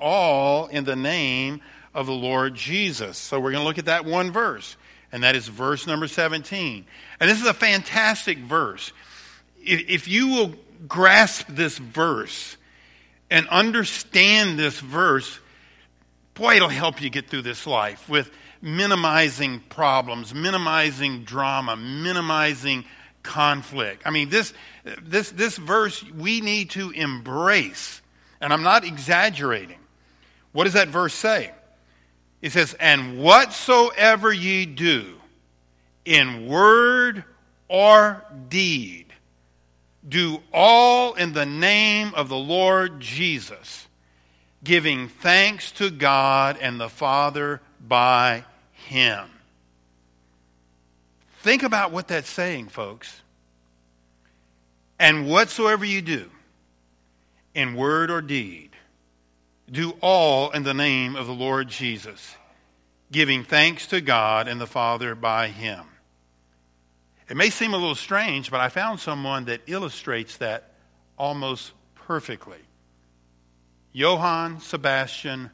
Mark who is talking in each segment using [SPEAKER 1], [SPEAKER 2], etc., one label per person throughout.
[SPEAKER 1] all in the name of the Lord Jesus. So we're going to look at that one verse, and that is verse number 17. And this is a fantastic verse. If you will grasp this verse and understand this verse, boy, it'll help you get through this life with minimizing problems, minimizing drama, minimizing conflict. I mean, this, this, this verse we need to embrace. And I'm not exaggerating. What does that verse say? It says, And whatsoever ye do, in word or deed, do all in the name of the Lord Jesus, giving thanks to God and the Father by him. Think about what that's saying, folks. And whatsoever you do, in word or deed, do all in the name of the Lord Jesus, giving thanks to God and the Father by him. It may seem a little strange, but I found someone that illustrates that almost perfectly. Johann Sebastian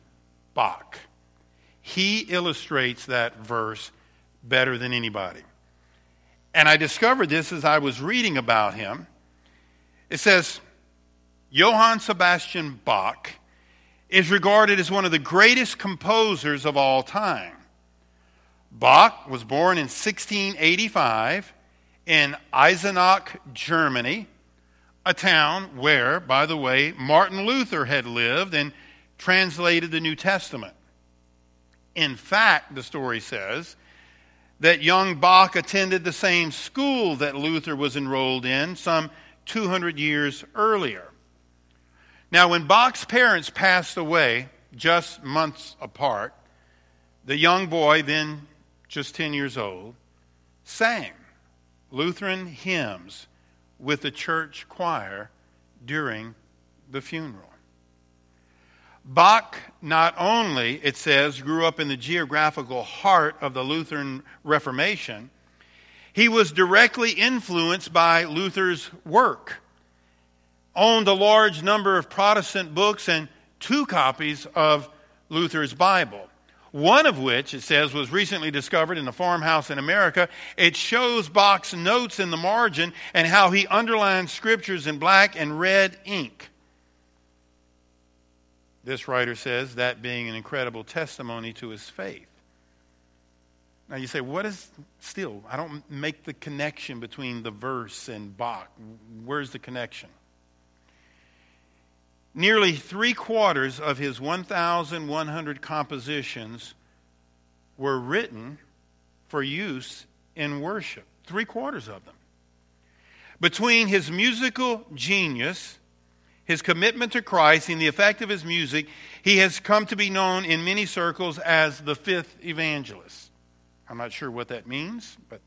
[SPEAKER 1] Bach. He illustrates that verse better than anybody. And I discovered this as I was reading about him. It says, Johann Sebastian Bach is regarded as one of the greatest composers of all time. Bach was born in 1685 in Eisenach, Germany, a town where, by the way, Martin Luther had lived and translated the New Testament. In fact, the story says that young Bach attended the same school that Luther was enrolled in some 200 years earlier. Now, when Bach's parents passed away just months apart, the young boy, then just 10 years old, sang Lutheran hymns with the church choir during the funeral. Bach not only, it says, grew up in the geographical heart of the Lutheran Reformation, he was directly influenced by Luther's work, owned a large number of Protestant books and two copies of Luther's Bible. One of which, it says, was recently discovered in a farmhouse in America. It shows Bach's notes in the margin and how he underlined scriptures in black and red ink. This writer says that being an incredible testimony to his faith. Now you say, what is still? I don't make the connection between the verse and Bach. Where's the connection? Nearly three quarters of his 1,100 compositions were written for use in worship. Three quarters of them. Between his musical genius his commitment to Christ, and the effect of his music, he has come to be known in many circles as the fifth evangelist. I'm not sure what that means, but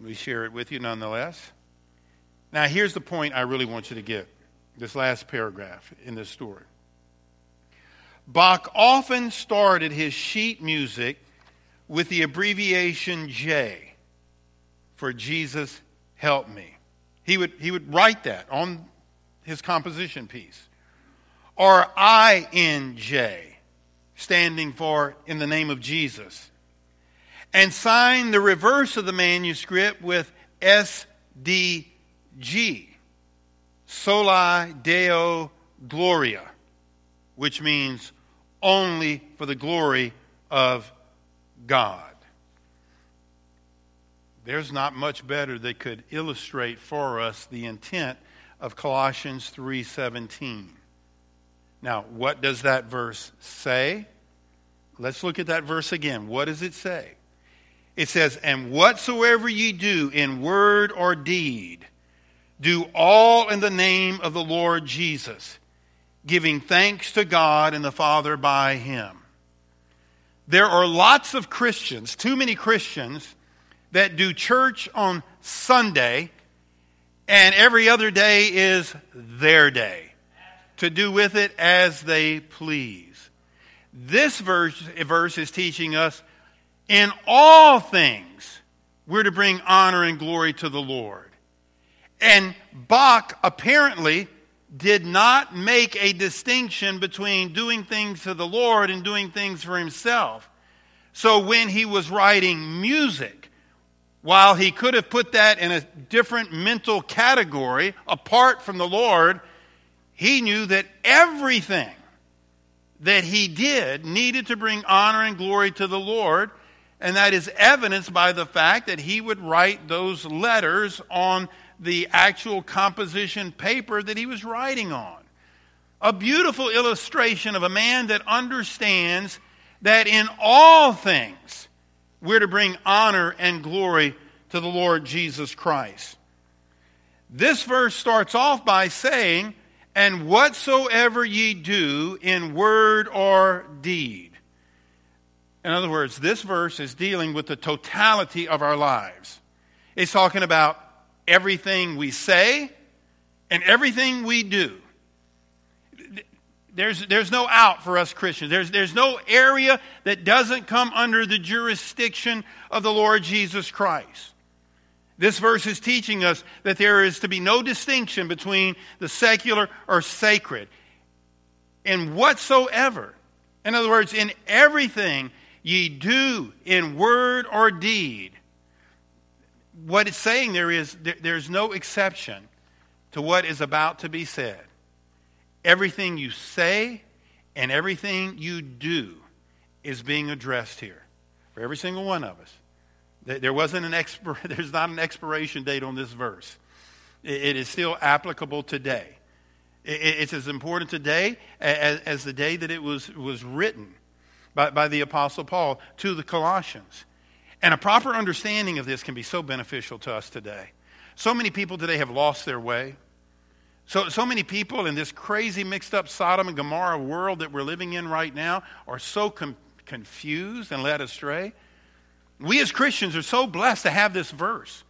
[SPEAKER 1] we share it with you nonetheless. Now, here's the point I really want you to get this last paragraph in this story. Bach often started his sheet music with the abbreviation J for Jesus help me. He would, he would write that on his composition piece. Or INJ, standing for in the name of Jesus. And sign the reverse of the manuscript with SDG, Soli Deo Gloria, which means only for the glory of God. There's not much better that could illustrate for us the intent of Colossians 3:17. Now, what does that verse say? Let's look at that verse again. What does it say? It says, "And whatsoever ye do in word or deed, do all in the name of the Lord Jesus, giving thanks to God and the Father by him." There are lots of Christians, too many Christians, that do church on Sunday and every other day is their day to do with it as they please. This verse, verse is teaching us in all things we're to bring honor and glory to the Lord. And Bach apparently did not make a distinction between doing things for the Lord and doing things for himself. So when he was writing music, while he could have put that in a different mental category apart from the Lord, he knew that everything that he did needed to bring honor and glory to the Lord. And that is evidenced by the fact that he would write those letters on the actual composition paper that he was writing on. A beautiful illustration of a man that understands that in all things we're to bring honor and glory to the Lord Jesus Christ. This verse starts off by saying, And whatsoever ye do in word or deed. In other words, this verse is dealing with the totality of our lives. It's talking about everything we say and everything we do. There's, there's no out for us Christians. There's, there's no area that doesn't come under the jurisdiction of the Lord Jesus Christ. This verse is teaching us that there is to be no distinction between the secular or sacred. In whatsoever, in other words, in everything ye do in word or deed, what it's saying there is there, there's no exception to what is about to be said. Everything you say and everything you do is being addressed here for every single one of us. There wasn't an expir- there's not an expiration date on this verse. It is still applicable today. It's as important today as, the day that it was, was written by, by the Apostle Paul to the Colossians. And a proper understanding of this can be so beneficial to us today. So many people today have lost their way. So, so many people in this crazy, mixed up Sodom and Gomorrah world that we're living in right now are so com- confused and led astray. We as Christians are so blessed to have this verse.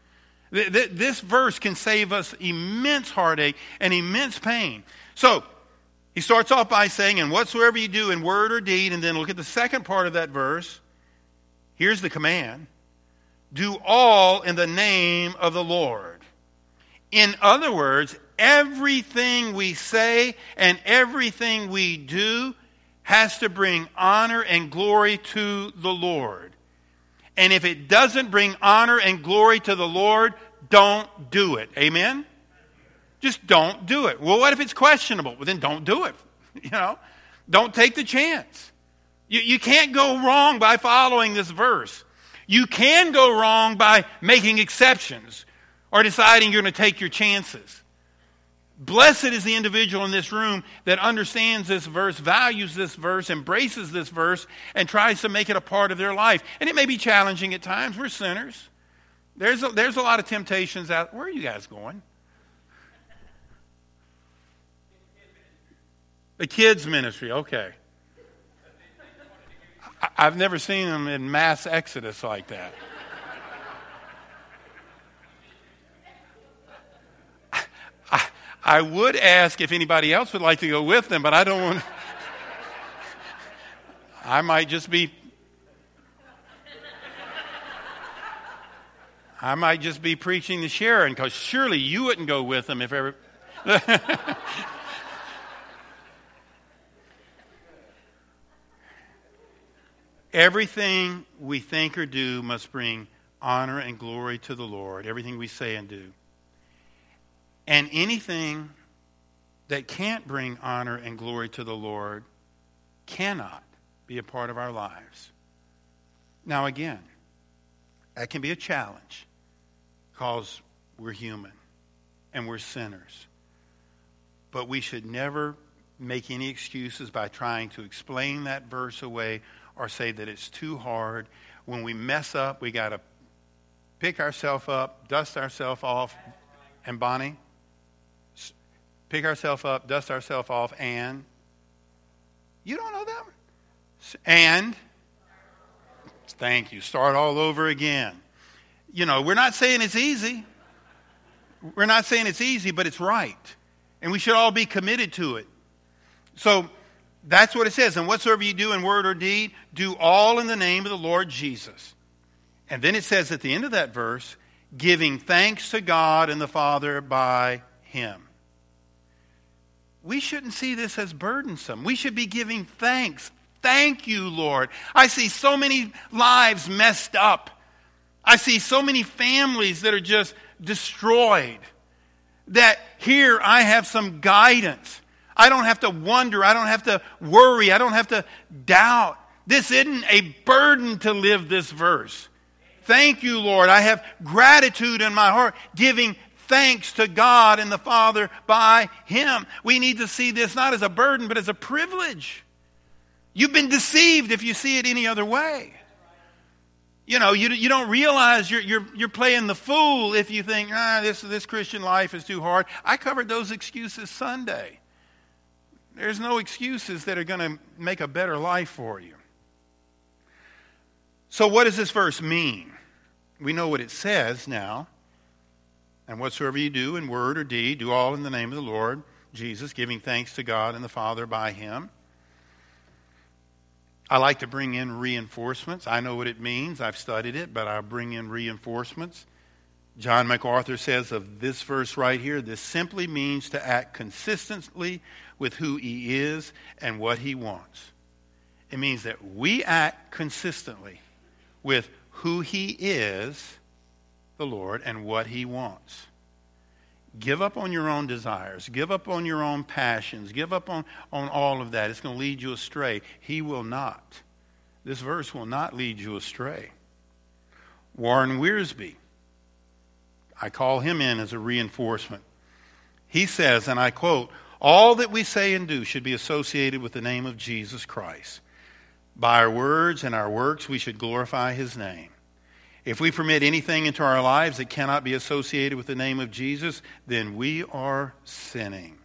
[SPEAKER 1] This verse can save us immense heartache and immense pain. So, he starts off by saying, And whatsoever you do in word or deed, and then look at the second part of that verse. Here's the command do all in the name of the Lord. In other words, everything we say and everything we do has to bring honor and glory to the Lord. And if it doesn't bring honor and glory to the Lord, don't do it. Amen? Just don't do it. Well, what if it's questionable? Well, then don't do it. You know, don't take the chance. You, you can't go wrong by following this verse. You can go wrong by making exceptions or deciding you're going to take your chances. Blessed is the individual in this room that understands this verse, values this verse, embraces this verse, and tries to make it a part of their life. And it may be challenging at times. We're sinners. There's a, there's a lot of temptations out. Where are you guys going? The kids' ministry, okay. I've never seen them in mass exodus like that. I, I would ask if anybody else would like to go with them, but I don't want. I might just be. I might just be preaching to Sharon because surely you wouldn't go with them if ever. Everything we think or do must bring honor and glory to the Lord, everything we say and do. And anything that can't bring honor and glory to the Lord cannot be a part of our lives. Now, again, that can be a challenge because we're human and we're sinners. But we should never make any excuses by trying to explain that verse away or say that it's too hard. When we mess up, we got to pick ourselves up, dust ourselves off, and Bonnie, pick ourselves up, dust ourselves off, and you don't know one? And thank you. Start all over again. You know, we're not saying it's easy. We're not saying it's easy, but it's right. And we should all be committed to it. So that's what it says. And whatsoever you do in word or deed, do all in the name of the Lord Jesus. And then it says at the end of that verse, giving thanks to God and the Father by Him. we shouldn't see this as burdensome. We should be giving thanks. Thank you, Lord. I see so many lives messed up. I see so many families that are just destroyed. That here I have some guidance. I don't have to wonder. I don't have to worry. I don't have to doubt. This isn't a burden to live this verse. Thank you, Lord. I have gratitude in my heart, giving thanks to God and the Father by Him. We need to see this not as a burden, but as a privilege. You've been deceived if you see it any other way. You know, you, you don't realize you're, you're, you're playing the fool if you think, ah, this, this Christian life is too hard. I covered those excuses Sunday. There's no excuses that are going to make a better life for you. So, what does this verse mean? We know what it says now. And whatsoever you do in word or deed, do all in the name of the Lord Jesus, giving thanks to God and the Father by Him. I like to bring in reinforcements. I know what it means. I've studied it, but I bring in reinforcements. John MacArthur says of this verse right here this simply means to act consistently with who he is and what he wants. It means that we act consistently with who he is, the Lord, and what he wants. Give up on your own desires. Give up on your own passions. Give up on, on all of that. It's going to lead you astray. He will not. This verse will not lead you astray. Warren Wiersbe, I call him in as a reinforcement. He says, and I quote, all that we say and do should be associated with the name of Jesus Christ. By our words and our works, we should glorify his name. If we permit anything into our lives that cannot be associated with the name of Jesus, then we are sinning.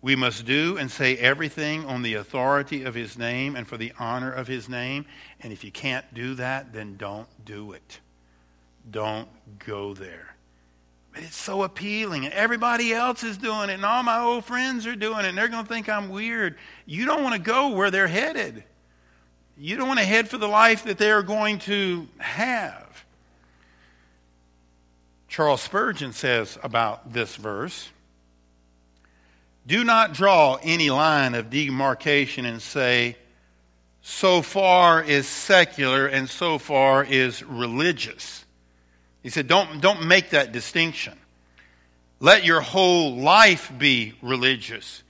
[SPEAKER 1] We must do and say everything on the authority of his name and for the honor of his name. And if you can't do that, then don't do it. Don't go there. But it's so appealing, and everybody else is doing it, and all my old friends are doing it, and they're going to think I'm weird. You don't want to go where they're headed. You don't want to head for the life that they are going to have. Charles Spurgeon says about this verse Do not draw any line of demarcation and say, so far is secular and so far is religious. He said, don't, don't make that distinction. Let your whole life be religious.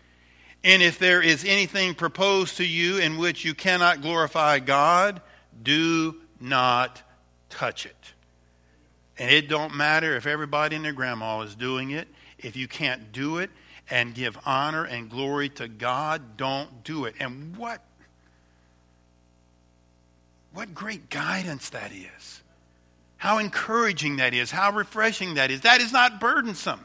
[SPEAKER 1] And if there is anything proposed to you in which you cannot glorify God, do not touch it. And it don't matter if everybody and their grandma is doing it. If you can't do it and give honor and glory to God, don't do it. And what what great guidance that is. How encouraging that is. How refreshing that is. That is not burdensome.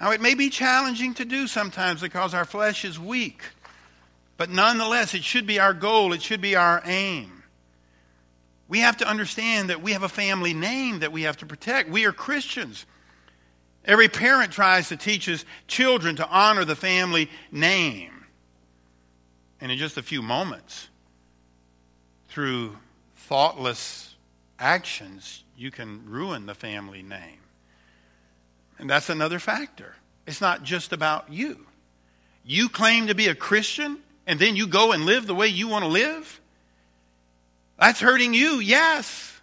[SPEAKER 1] Now, it may be challenging to do sometimes because our flesh is weak, but nonetheless, it should be our goal, it should be our aim. We have to understand that we have a family name that we have to protect. We are Christians. Every parent tries to teach his children to honor the family name. And in just a few moments, through thoughtless actions, you can ruin the family name. And that's another factor. It's not just about you. You claim to be a Christian, and then you go and live the way you want to live? That's hurting you, yes.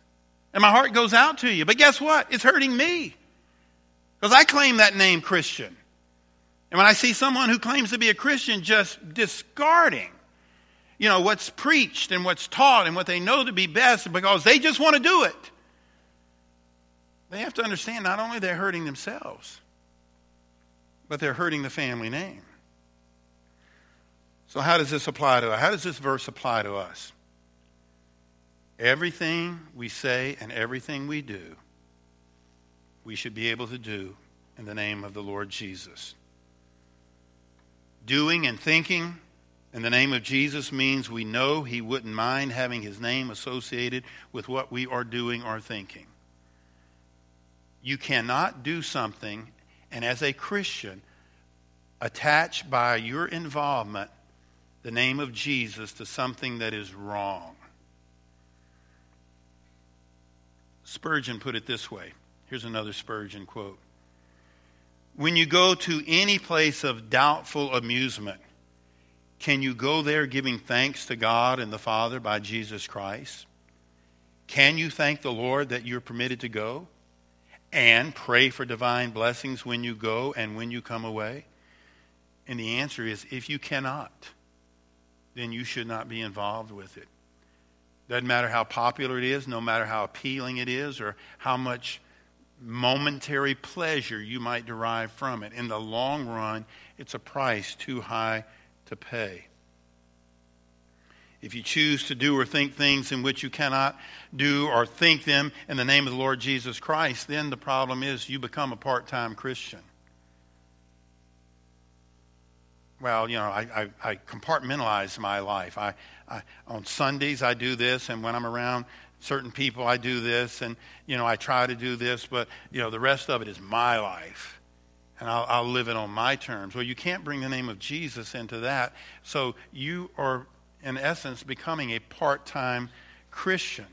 [SPEAKER 1] And my heart goes out to you. But guess what? It's hurting me. Because I claim that name Christian. And when I see someone who claims to be a Christian just discarding, you know, what's preached and what's taught and what they know to be best because they just want to do it. They have to understand not only they're hurting themselves, but they're hurting the family name. So, how does this apply to us? How does this verse apply to us? Everything we say and everything we do, we should be able to do in the name of the Lord Jesus. Doing and thinking in the name of Jesus means we know He wouldn't mind having His name associated with what we are doing or thinking. You cannot do something and, as a Christian, attach by your involvement the name of Jesus to something that is wrong. Spurgeon put it this way. Here's another Spurgeon quote When you go to any place of doubtful amusement, can you go there giving thanks to God and the Father by Jesus Christ? Can you thank the Lord that you're permitted to go? And pray for divine blessings when you go and when you come away? And the answer is if you cannot, then you should not be involved with it. Doesn't matter how popular it is, no matter how appealing it is, or how much momentary pleasure you might derive from it. In the long run, it's a price too high to pay. If you choose to do or think things in which you cannot do or think them in the name of the Lord Jesus Christ, then the problem is you become a part time Christian. Well, you know, I, I, I compartmentalize my life. I, I, on Sundays, I do this, and when I'm around certain people, I do this, and, you know, I try to do this, but, you know, the rest of it is my life and I'll, I'll, live it on my terms. Well, you can't bring the name of Jesus into that. So you are, in essence, becoming a part time Christian.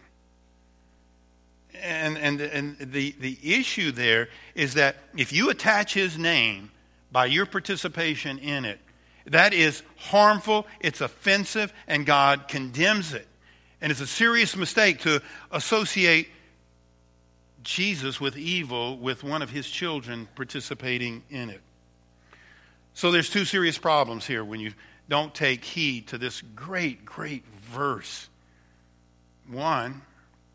[SPEAKER 1] And, and, and the, the issue there is that if you attach his name by your participation in it, that is harmful, it's offensive, and God condemns it. And it's a serious mistake to associate Jesus with evil with one of his children participating in it. So there's two serious problems here when you don't take heed to this great, great verse. One,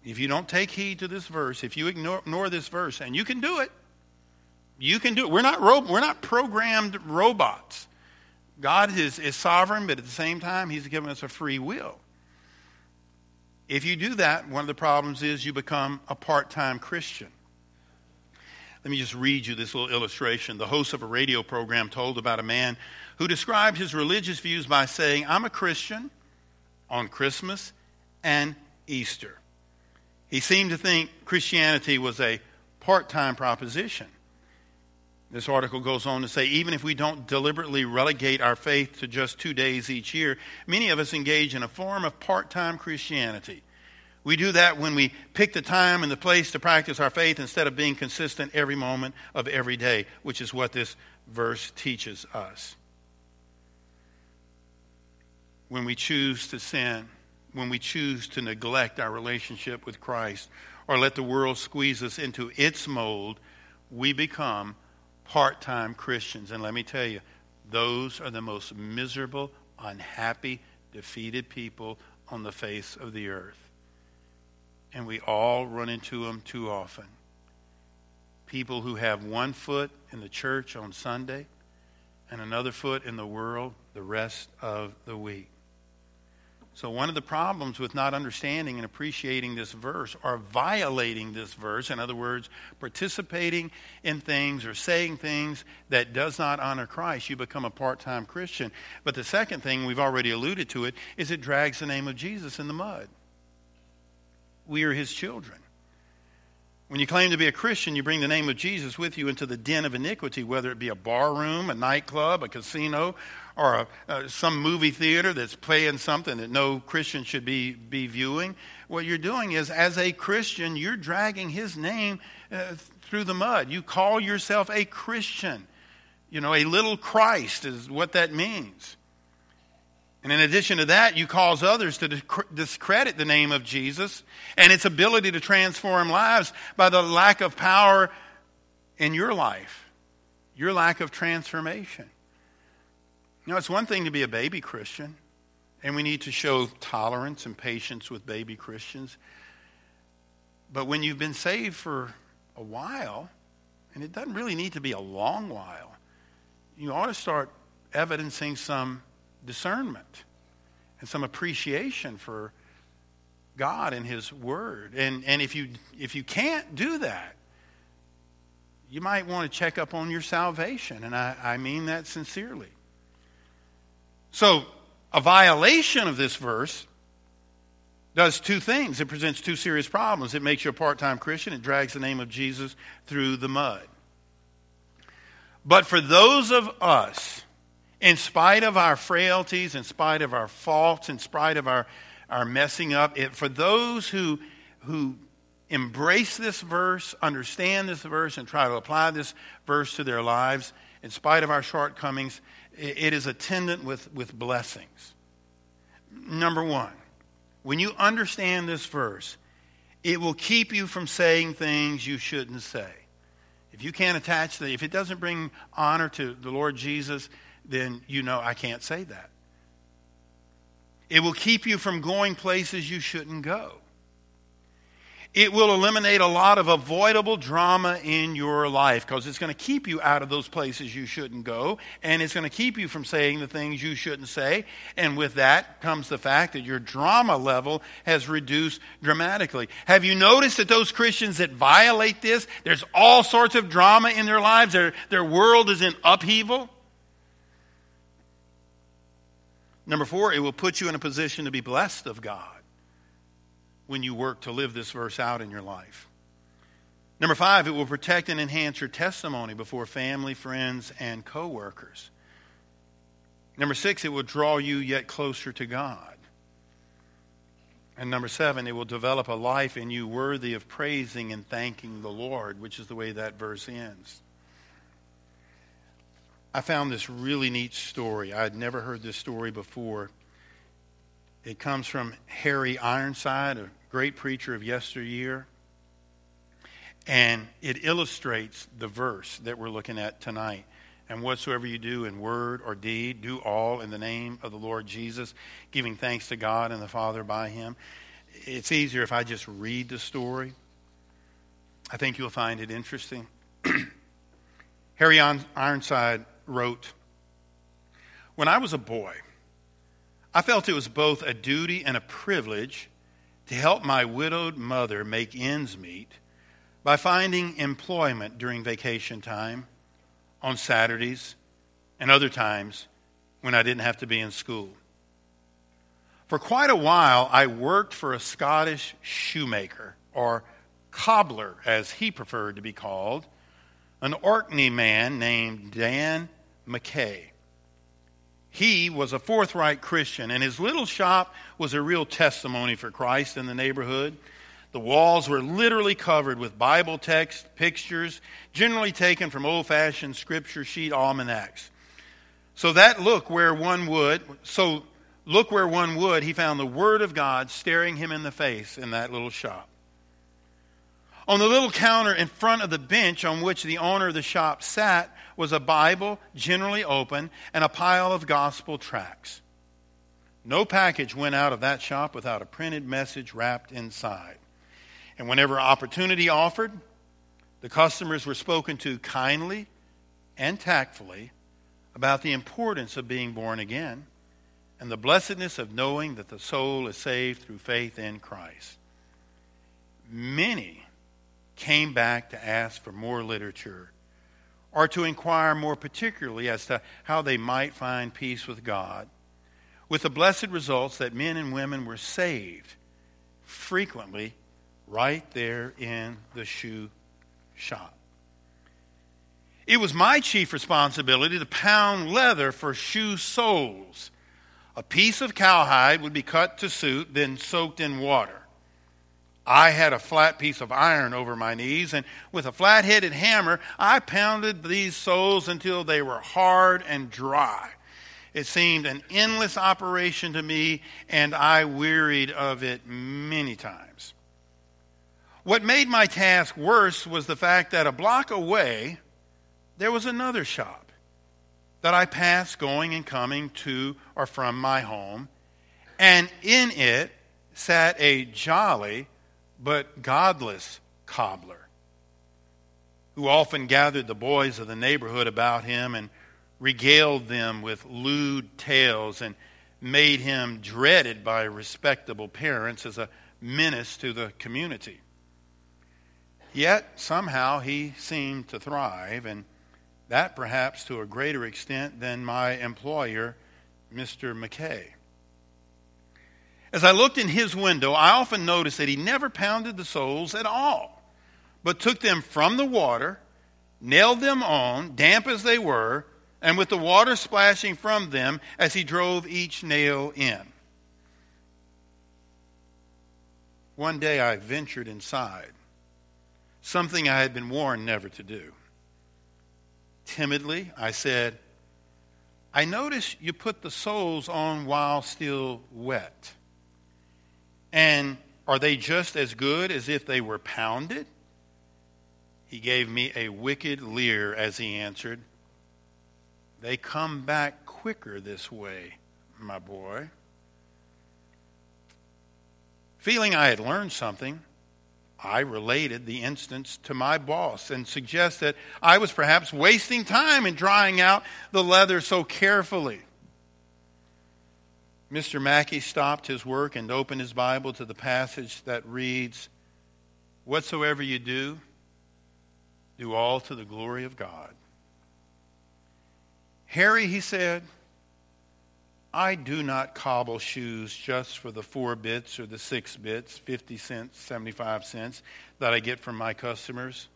[SPEAKER 1] if you don't take heed to this verse, if you ignore, ignore this verse, and you can do it, you can do it. We're not, ro- we're not programmed robots. God is, is sovereign, but at the same time, He's given us a free will. If you do that, one of the problems is you become a part time Christian. Let me just read you this little illustration. The host of a radio program told about a man who described his religious views by saying, I'm a Christian on Christmas and Easter. He seemed to think Christianity was a part time proposition. This article goes on to say even if we don't deliberately relegate our faith to just two days each year, many of us engage in a form of part time Christianity. We do that when we pick the time and the place to practice our faith instead of being consistent every moment of every day, which is what this verse teaches us. When we choose to sin, when we choose to neglect our relationship with Christ, or let the world squeeze us into its mold, we become part time Christians. And let me tell you, those are the most miserable, unhappy, defeated people on the face of the earth. And we all run into them too often. People who have one foot in the church on Sunday and another foot in the world the rest of the week. So, one of the problems with not understanding and appreciating this verse or violating this verse, in other words, participating in things or saying things that does not honor Christ, you become a part time Christian. But the second thing, we've already alluded to it, is it drags the name of Jesus in the mud. We are his children. When you claim to be a Christian, you bring the name of Jesus with you into the den of iniquity, whether it be a bar room, a nightclub, a casino, or a, uh, some movie theater that's playing something that no Christian should be, be viewing. What you're doing is, as a Christian, you're dragging his name uh, through the mud. You call yourself a Christian. You know, a little Christ is what that means. And in addition to that, you cause others to discredit the name of Jesus and its ability to transform lives by the lack of power in your life, your lack of transformation. You know, it's one thing to be a baby Christian, and we need to show tolerance and patience with baby Christians. But when you've been saved for a while, and it doesn't really need to be a long while, you ought to start evidencing some discernment and some appreciation for God and His Word. And, and if, you, if you can't do that, you might want to check up on your salvation. And I, I mean that sincerely. So, a violation of this verse does two things. It presents two serious problems. It makes you a part time Christian, it drags the name of Jesus through the mud. But for those of us in spite of our frailties, in spite of our faults, in spite of our, our messing up, it, for those who, who embrace this verse, understand this verse, and try to apply this verse to their lives, in spite of our shortcomings, it is attendant with, with blessings. Number one, when you understand this verse, it will keep you from saying things you shouldn't say. If you can't attach the, if it doesn't bring honor to the Lord Jesus, then you know I can't say that. It will keep you from going places you shouldn't go. It will eliminate a lot of avoidable drama in your life because it's going to keep you out of those places you shouldn't go, and it's going to keep you from saying the things you shouldn't say. And with that comes the fact that your drama level has reduced dramatically. Have you noticed that those Christians that violate this, there's all sorts of drama in their lives, their, their world is in upheaval? Number four, it will put you in a position to be blessed of God when you work to live this verse out in your life. Number five, it will protect and enhance your testimony before family, friends, and coworkers. Number six, it will draw you yet closer to God. And number seven, it will develop a life in you worthy of praising and thanking the Lord, which is the way that verse ends. I found this really neat story. I had never heard this story before. It comes from Harry Ironside, a great preacher of yesteryear. And it illustrates the verse that we're looking at tonight. And whatsoever you do in word or deed, do all in the name of the Lord Jesus, giving thanks to God and the Father by him. It's easier if I just read the story. I think you'll find it interesting. Harry Ironside wrote When I was a boy, I felt it was both a duty and a privilege to help my widowed mother make ends meet by finding employment during vacation time, on Saturdays, and other times when I didn't have to be in school. For quite a while, I worked for a Scottish shoemaker, or cobbler as he preferred to be called, an Orkney man named Dan McKay. He was a forthright Christian, and his little shop was a real testimony for Christ in the neighborhood. The walls were literally covered with Bible text, pictures, generally taken from old fashioned scripture sheet almanacs. So that look where one would, so look where one would, he found the Word of God staring him in the face in that little shop. On the little counter in front of the bench on which the owner of the shop sat was a Bible, generally open, and a pile of gospel tracts. No package went out of that shop without a printed message wrapped inside. And whenever opportunity offered, the customers were spoken to kindly and tactfully about the importance of being born again and the blessedness of knowing that the soul is saved through faith in Christ. Many came back to ask for more literature or to inquire more particularly as to how they might find peace with God, with the blessed results that men and women were saved frequently right there in the shoe shop. It was my chief responsibility to pound leather for shoe soles. A piece of cowhide would be cut to suit, then soaked in water. I had a flat piece of iron over my knees, and with a flat headed hammer, I pounded these soles until they were hard and dry. It seemed an endless operation to me, and I wearied of it many times. What made my task worse was the fact that a block away, there was another shop that I passed going and coming to or from my home, and in it sat a jolly, but godless cobbler, who often gathered the boys of the neighborhood about him and regaled them with lewd tales and made him dreaded by respectable parents as a menace to the community. Yet somehow he seemed to thrive, and that perhaps to a greater extent than my employer, Mr. McKay. As I looked in his window, I often noticed that he never pounded the soles at all, but took them from the water, nailed them on, damp as they were, and with the water splashing from them as he drove each nail in. One day I ventured inside something I had been warned never to do. Timidly, I said, I notice you put the soles on while still wet. And are they just as good as if they were pounded? He gave me a wicked leer as he answered, They come back quicker this way, my boy. Feeling I had learned something, I related the instance to my boss and suggested I was perhaps wasting time in drying out the leather so carefully. Mr. McKay stopped his work and opened his Bible to the passage that reads, Whatsoever you do, do all to the glory of God. Harry, he said, I do not cobble shoes just for the four bits or the six bits, 50 cents, 75 cents, that I get from my customers.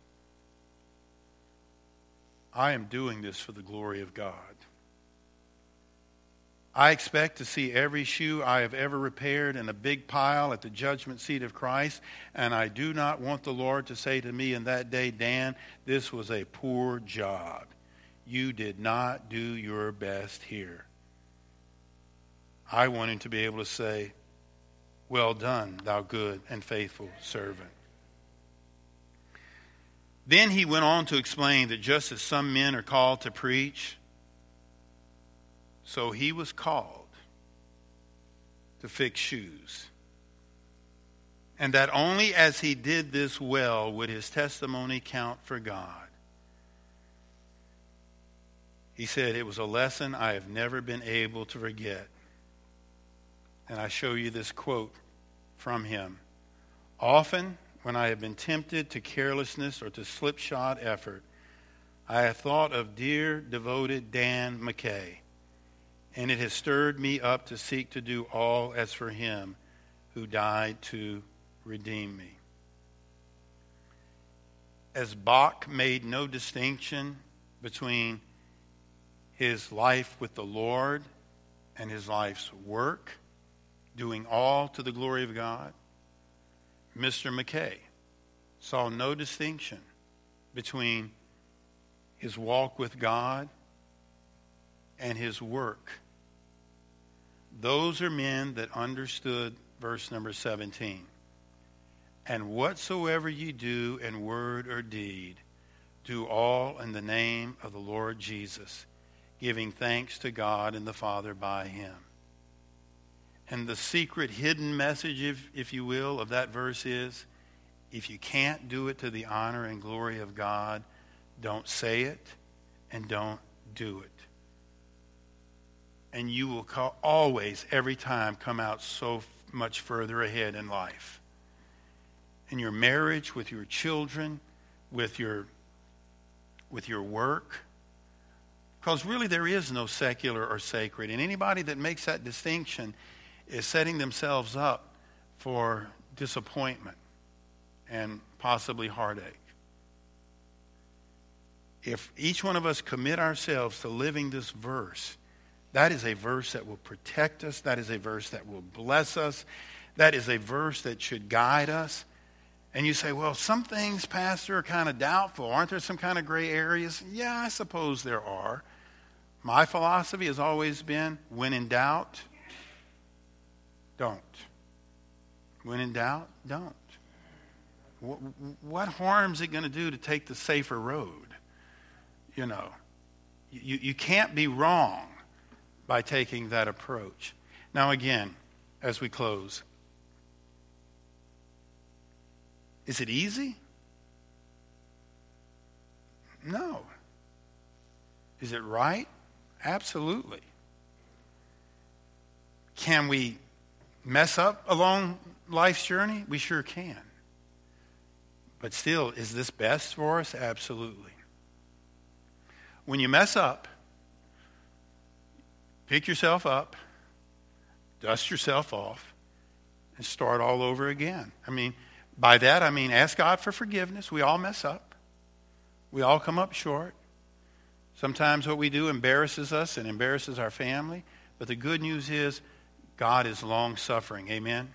[SPEAKER 1] I am doing this for the glory of God. I expect to see every shoe I have ever repaired in a big pile at the judgment seat of Christ, and I do not want the Lord to say to me in that day, Dan, this was a poor job. You did not do your best here. I want him to be able to say, Well done, thou good and faithful servant. Then he went on to explain that just as some men are called to preach, so he was called to fix shoes. And that only as he did this well would his testimony count for God. He said, It was a lesson I have never been able to forget. And I show you this quote from him. Often, when I have been tempted to carelessness or to slipshod effort, I have thought of dear, devoted Dan McKay and it has stirred me up to seek to do all as for him who died to redeem me. As Bach made no distinction between his life with the Lord and his life's work, doing all to the glory of God, Mr. McKay saw no distinction between his walk with God and his work those are men that understood verse number 17. And whatsoever ye do in word or deed, do all in the name of the Lord Jesus, giving thanks to God and the Father by him. And the secret hidden message, if, if you will, of that verse is if you can't do it to the honor and glory of God, don't say it and don't do it and you will call, always, every time, come out so much further ahead in life. In your marriage, with your children, with your, with your work. Because really, there is no secular or sacred. And anybody that makes that distinction is setting themselves up for disappointment and possibly heartache. If each one of us commit ourselves to living this verse, that is a verse that will protect us. That is a verse that will bless us. That is a verse that should guide us. And you say, well, some things, Pastor, are kind of doubtful. Aren't there some kind of gray areas? Yeah, I suppose there are. My philosophy has always been when in doubt, don't. When in doubt, don't. What, what harm is it going to do to take the safer road? You know, you, you can't be wrong by taking that approach. Now, again, as we close, is it easy? No. Is it right? Absolutely. Can we mess up along life's journey? We sure can. But still, is this best for us? Absolutely. When you mess up, pick yourself up, dust yourself off, and start all over again. I mean, by that I mean ask God for forgiveness. We all mess up, we all come up short. Sometimes what we do embarrasses us and embarrasses our family. But the good news is God is long suffering. Amen.